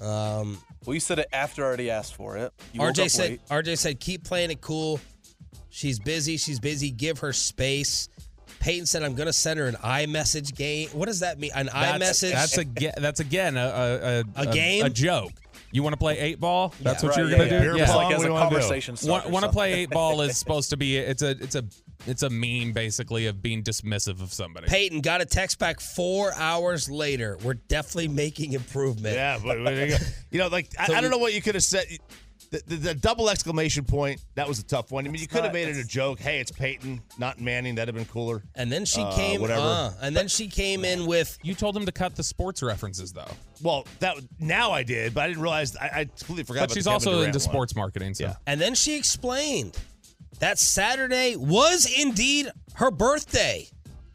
um, Well, you said it after I already asked for it. You RJ said, late. "RJ said, keep playing it cool. She's busy. She's busy. Give her space." Peyton said, "I'm gonna send her an iMessage game. What does that mean? An That's, iMessage? that's again. That's again a a, A game? a joke. You want to play eight ball? That's Yeah. what Right, you're yeah, gonna yeah. do. Beer pong, Like as a wanna conversation Want to play eight ball is supposed to be it's a it's a it's a meme basically of being dismissive of somebody. Peyton got a text back four hours later. We're definitely making improvement. Yeah, but, but, you know, like I, So I don't we- know what you could have said. The, the, the double exclamation point that was a tough one. I mean, you could have made it a joke. Hey, it's Peyton, not Manning. That'd have been cooler. And then she Uh, came, whatever. uh, and then she came in with. You told him to cut the sports references though. Well, that now I did, but I didn't realize. I, I completely forgot. But about she's the Kevin also Durant into one. sports marketing. So. Yeah. And then she explained that Saturday was indeed her birthday.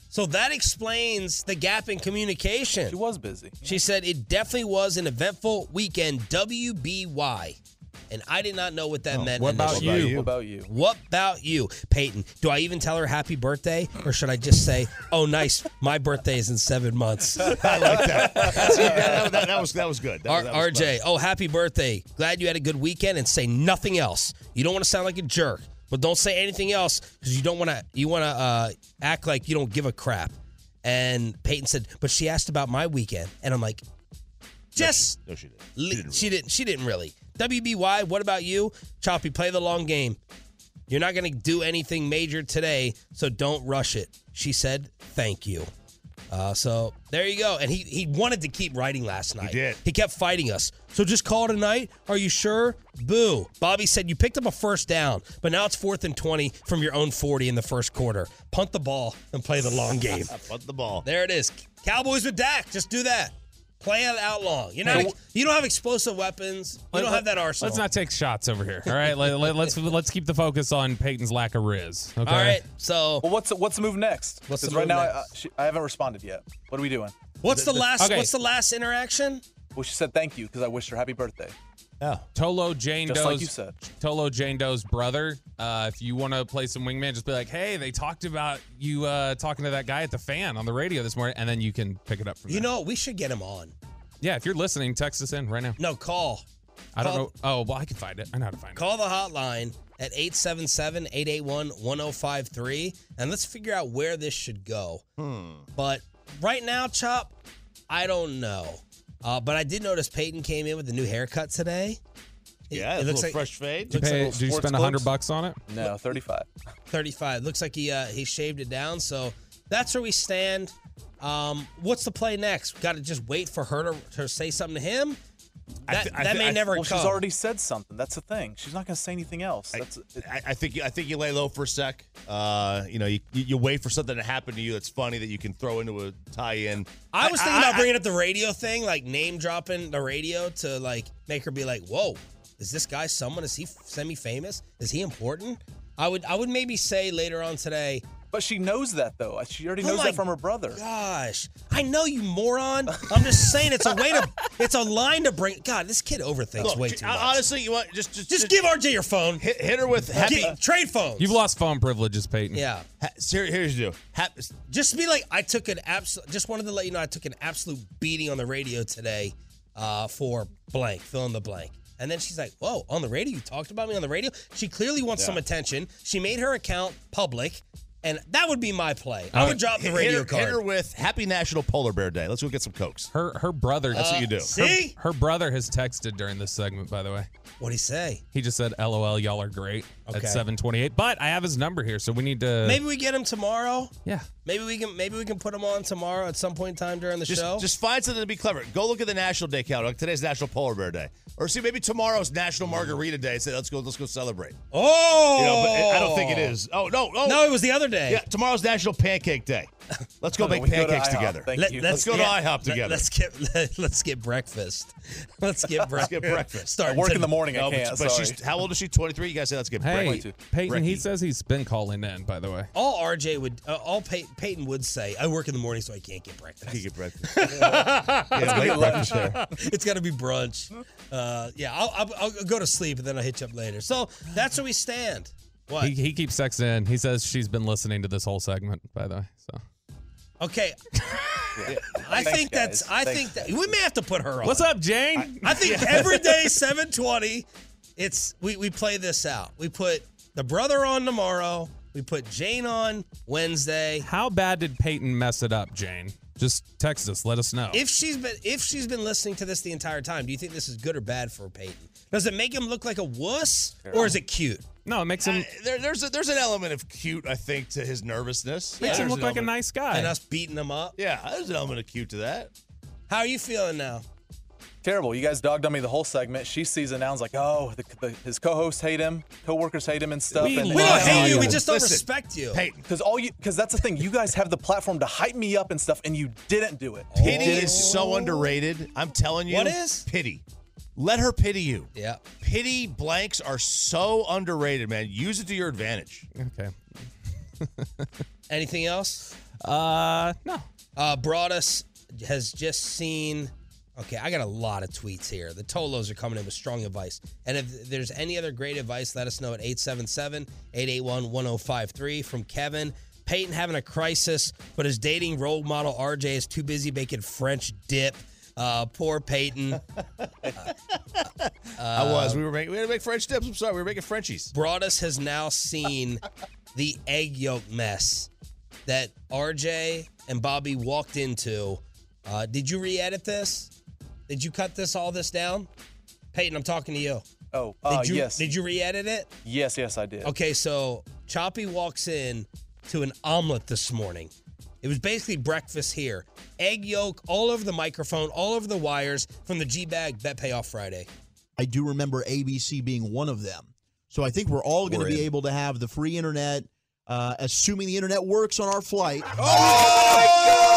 So that explains the gap in communication. She was busy. She said it definitely was an eventful weekend, WBY. And I did not know what that meant. what about you? What about you? What about you, Peyton? Do I even tell her happy birthday? Or should I just say, oh, nice, my birthday is in seven months? I like that. That, that- that was that was good. That, R- was RJ, oh, happy birthday. Glad you had a good weekend and say nothing else. You don't want to sound like a jerk, but don't say anything else because you don't want to you want to uh, act like you don't give a crap. And Peyton said, but she asked about my weekend. And I'm like, just No, she didn't. li- she didn't she didn't really. WBY, what about you? Choppy, play the long game. You're not going to do anything major today, so don't rush it. She said, thank you. Uh, so there you go. And he, he wanted to keep writing last night. He did. He kept fighting us. So just call tonight. Are you sure? Boo. Bobby said you picked up a first down, but now it's fourth and 20 from your own 40 in the first quarter. Punt the ball and play the long game. Punt the ball. There it is. Cowboys with Dak. Just do that. Play it out long. You're not. Hey, you don't have explosive weapons. You don't have that arsenal. Let's not take shots over here. All right, let, let, let's let's keep the focus on Peyton's lack of riz. Okay. All right. So Well, what's what's the move next? What's the 'Cause right now I, next? uh, she, I haven't responded yet. What are we doing? What's the last? Okay. What's the last interaction? Well, she said thank you because I wished her happy birthday. Yeah. Tolo Jane Just Doe's like you said. Tolo Jane Doe's brother. Uh, if you want to play some wingman, just be like, "Hey, they talked about you uh, talking to that guy at the fan on the radio this morning," and then you can pick it up from You there. know, we should get him on. yeah, if you're listening, text us in right now. No, call. I don't Call- know. Oh, well, I can find it. I know how to find it. Call the hotline at 877-881-1053 and let's figure out where this should go. Hmm. But right now, Chop, I don't know. Uh, but I did notice Peyton came in with a new haircut today. Yeah, it a looks little like fresh fade. Did you, looks like did you spend a hundred bucks on it? No, 35. 35. Looks like he uh, he shaved it down. So that's where we stand. Um, what's the play next? Got to just wait for her to, to say something to him. I That, thi- I that thi- may I- never Well, come. she's already said something. That's the thing. She's not going to say anything else. That's it, I, I think you, I think you lay low for a sec. Uh, you know, you, you you wait for something to happen to you that's funny that you can throw into a tie-in. I was thinking I- about bringing up the radio thing, like name dropping the radio to like make her be like, "Whoa, is this guy someone? Is he semi-famous? Is he important?" I would, I would maybe say later on today. But she knows that though. She already Oh knows my that from her brother. Gosh, I know you moron. I'm just saying it's a way to, it's a line to bring. God, this kid overthinks Look, way too much. honestly, you want just just just give RJ your phone. hit, hit her with happy. Get- trade phones. You've lost phone privileges, Peyton. yeah. ha, here- here's you. Happy, Just be like, I took an absolute. Just wanted to let you know I took an absolute beating on the radio today, uh, for blank, fill in the blank. And then she's like, "Whoa, on the radio? You talked about me on the radio?" She clearly wants some attention. She made her account public, and that would be my play. I would drop the hit, radio her, card. hit her with Happy National Polar Bear Day. Let's go get some cokes. Her her brother. That's what you do. Uh, See Her brother has texted during this segment, by the way. what would he say? He just said, "LOL, y'all are great." Okay. At 7:28. But I have his number here, so we need to. Maybe we get him tomorrow. Yeah. Maybe we can. Maybe we can put him on tomorrow at some point in time during the Just, show. just find something to be clever. Go look at the National Day calendar. Like today's National Polar Bear Day, or see maybe tomorrow's National Margarita Day. Say let's go, let's go celebrate. oh, You know, but I don't think it is. Oh no, no, No, it was the other day. Yeah, tomorrow's National Pancake Day. Let's go No, no, make we go to pancakes together. Thank Let, you. Let's go to IHOP together. Let, us get let's get breakfast. Let's get breakfast. get breakfast. Start I work in the morning. No, I but, can't. but sorry. she's how old is she? Twenty three. You guys say let's get Hey, breakfast. Peyton. He says he's been calling in. By the way. All RJ would, uh, all Pey- Peyton would say, "I work in the morning, so I can't get breakfast. You get breakfast. yeah, late breakfast there. it's got to be brunch." Uh, yeah, I'll, I'll, I'll go to sleep and then I'll hit you up later. So that's where we stand. What? He, he keeps texting in. He says she's been listening to this whole segment. By the way, so okay. I Thanks, think that's. guys. I Thanks. think that we may have to put her on. what's up, Jane? I think every day, seven twenty. It's we we play this out. We put the brother on tomorrow. We put Jane on Wednesday. How bad did Peyton mess it up, Jane? just text us. Let us know. If she's been if she's been listening to this the entire time, do you think this is good or bad for Peyton? Does it make him look like a wuss, or is it cute? No, it makes him Uh, there, there's a, there's an element of cute, I think, to his nervousness. makes him look an like a nice guy. And us beating him up. Yeah, there's an element of cute to that. How are you feeling now? Terrible. You guys dogged on me the whole segment. She sees it now and is like, oh, the, the, his co-hosts hate him, co-workers hate him and stuff. We and We don't hate you. We just don't Listen, respect you. Peyton, Because all you, because that's the thing. You guys have the platform to hype me up and stuff, and you didn't do it. pity is so underrated. I'm telling you. What is? Pity. Let her pity you. Yeah. Pity blanks are so underrated, man. Use it to your advantage. okay. Anything else? Uh, no. Uh, Broadus has just seen. Okay, I got a lot of tweets here. The Tolos are coming in with strong advice. And if there's any other great advice, let us know at 877 881 1053 from Kevin. Peyton having a crisis, but his dating role model RJ is too busy making French dip. Uh, poor Peyton. I was. We were making. We had to make French dips. I'm sorry. We were making Frenchies. Broadus has now seen the egg yolk mess that RJ and Bobby walked into. Uh, did you re-edit this? Did you cut this all this down? Peyton, I'm talking to you. Oh, Did uh, you yes. did you re-edit it? Yes, yes, I did. Okay, so Choppy walks in to an omelet this morning. It was basically breakfast here. Egg yolk all over the microphone, all over the wires from the G Bag Bet Payoff Friday. I do remember ABC being one of them. So I think we're all going to be in. able to have the free internet, uh, assuming the internet works on our flight. Oh, oh my God!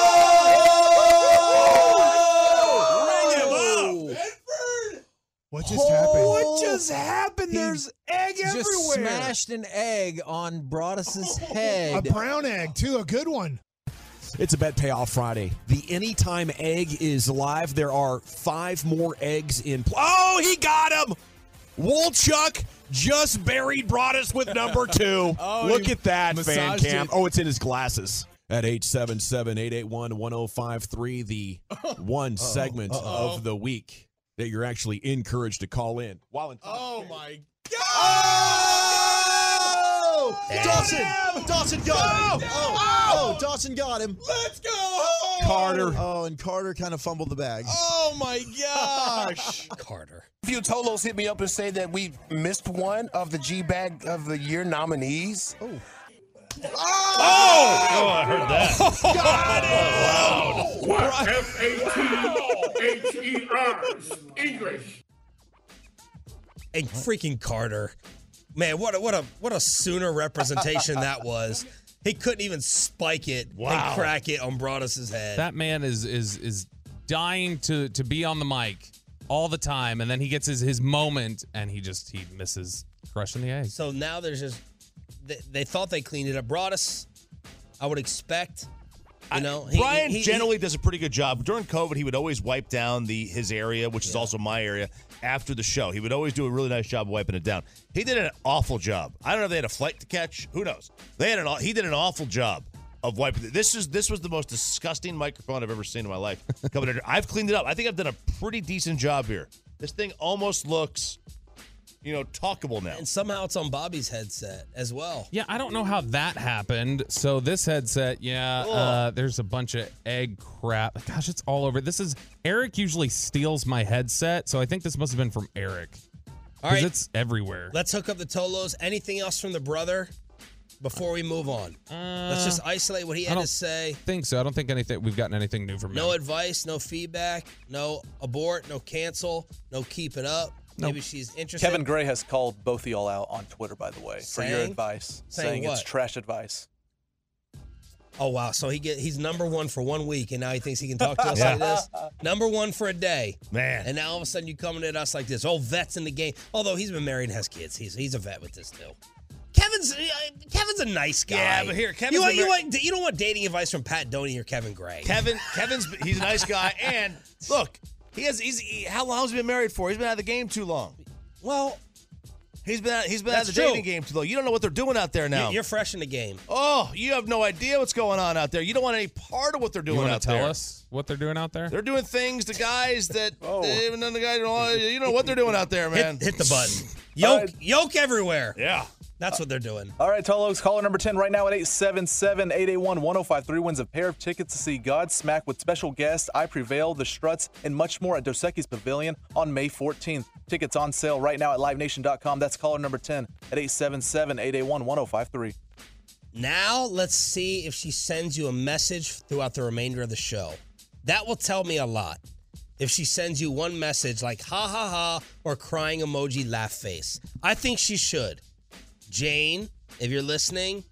What just happened? What just happened? He There's egg Just everywhere. smashed an egg on Broadus's head. A brown egg, too, a good one. It's a Bet Payoff Friday. The Anytime Egg is live. There are five more eggs in. Pl- oh, he got him! Woolchuck just buried Broadus with number two. Oh, Look at that, fan cam. it. Oh, it's in his glasses. At 877 881 1053, the one segment of the week that you're actually encouraged to call in. While in Oh my Oh! Dawson! Dawson got him! Oh, oh, oh, Dawson got him. Let's go home! Carter. Oh, and Carter kind of fumbled the bag. Oh my gosh! Carter. A few Tolos hit me up and say that we missed one of the G Bag of the Year nominees. Oh. Oh, Oh, I heard that. Got What? F A T H E R. English. and freaking Carter. Man, what a what a what a sooner representation that was. He couldn't even spike it Wow. and crack it on Broadus's head. That man is is is dying to to be on the mic all the time, and then he gets his his moment, and he just he misses crushing the egg. so now there's just they, they thought they cleaned it up. Broadus, I would expect, you know, he- Brian he- he- generally does a pretty good job. During COVID, he would always wipe down the his area, which is also my area, after the show. He would always do a really nice job wiping it down. He did an awful job. I don't know if they had a flight to catch. Who knows? They had an he did an awful job of wiping. it. This is this was the most disgusting microphone I've ever seen in my life. Coming in, I've cleaned it up. I think I've done a pretty decent job here. This thing almost looks, you know, talkable now. and somehow it's on Bobby's headset as well. Yeah, I don't know how that happened. So this headset, yeah, uh, there's a bunch of egg crap. Gosh, it's all over. This is Eric usually steals my headset, so I think this must have been from Eric. All Because it's everywhere. let's hook up the Tolos. Anything else from the brother before we move on? let's just isolate what he I had don't to say. think so. I don't think anything we've gotten anything new from No him. No advice, no feedback, no abort, no cancel, no keep it up. Maybe she's interested. Kevin Gray has called both of y'all out on Twitter, by the way, for your Saying? advice, Saying saying, it's what? trash advice. Oh wow! So he get he's number one for one week, and now he thinks he can talk to us like this. Number one for a day, Man. And now all of a sudden you coming at us like this. Oh, vets in the game. Although he's been married and has kids, he's he's a vet with this too. Kevin's uh, Kevin's a nice guy. Yeah, but here, Kevin's you want, been you mar- want you don't want dating advice from Pat Doney or Kevin Gray. Kevin, Kevin's he's a nice guy, and look, he has he's he, how long has he been married for? He's been out of the game too long. Well, he's been out, he's been out of the true. dating game too long. You don't know what they're doing out there now. You're fresh in the game. oh, you have no idea what's going on out there. You don't want any part of what they're doing want out to tell there. us what they're doing out there? They're doing things to guys that oh. they haven't the guys. You know what they're doing out there, man. Hit, hit the button. Yoke yoke everywhere. Yeah. That's what they're doing. All right, Tolos, caller number 10 right now at 877 881 1053 wins a pair of tickets to see Godsmack with special guest I Prevail, The Struts, and much more at Dos Pavilion on May 14th. Tickets on sale right now at livenation.com. That's caller number 10 at 877 881 1053. Now let's see if she sends you a message throughout the remainder of the show. That will tell me a lot. If she sends you one message like ha ha ha or crying emoji laugh face. I think she should. Jane, if you're listening,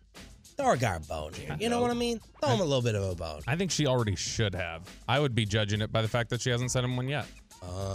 throw a guy a bone here. You know what I mean? Throw him a little bit of a bone. I think she already should have. I would be judging it by the fact that she hasn't sent him one yet.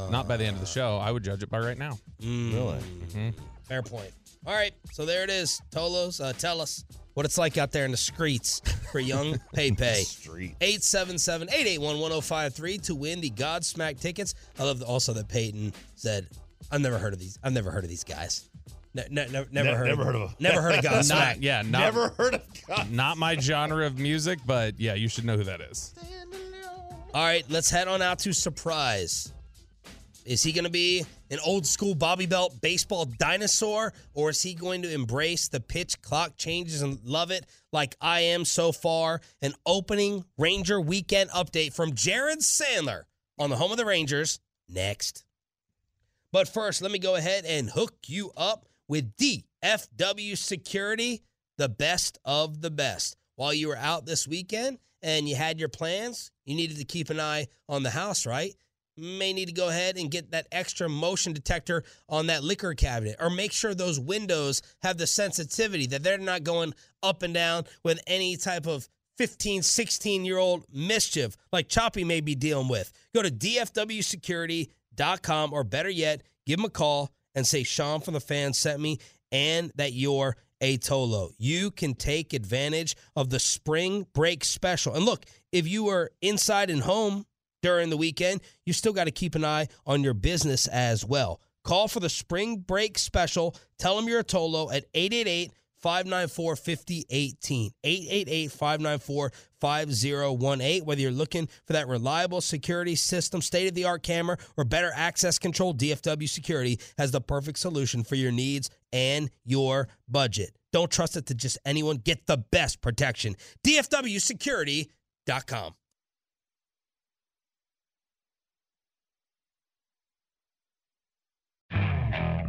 Not by the end of the show. I would judge it by right now. Really? hmm Fair point. All right, so there it is. Tolos, uh, tell us what it's like out there in the streets for young Pay Pay. Street. 877-881-1053 to win the Godsmack tickets. I love also that Peyton said, I've never heard of these. I've never heard of these guys. Ne- ne- ne- never, Ne- heard never of, heard of 'em. Never heard of Godsmack. Not, yeah, not, Never heard of God. Not my genre of music, but yeah, you should know who that is. All right, let's head on out to Surprise. Is he going to be an old school Bobby Belt baseball dinosaur, or is he going to embrace the pitch clock changes and love it like I am so far? An opening Ranger weekend update from Jared Sandler on the home of the Rangers next. But first, let me go ahead and hook you up with DFW Security, the best of the best. While you were out this weekend and you had your plans, you needed to keep an eye on the house, right? May need to go ahead and get that extra motion detector on that liquor cabinet or make sure those windows have the sensitivity that they're not going up and down with any type of 15, 16 year old mischief like Choppy may be dealing with. Go to DFWsecurity.com or better yet, give them a call and say Shan from the fan sent me and that you're a Tolo. You can take advantage of the spring break special. And look, if you are inside and home during the weekend, you still got to keep an eye on your business as well. Call for the spring break special. Tell them you're a Tolo at 888 594 5018. 888 594 5018. Whether you're looking for that reliable security system, state of the art camera, or better access control, DFW Security has the perfect solution for your needs and your budget. Don't trust it to just anyone. Get the best protection. DFWsecurity.com.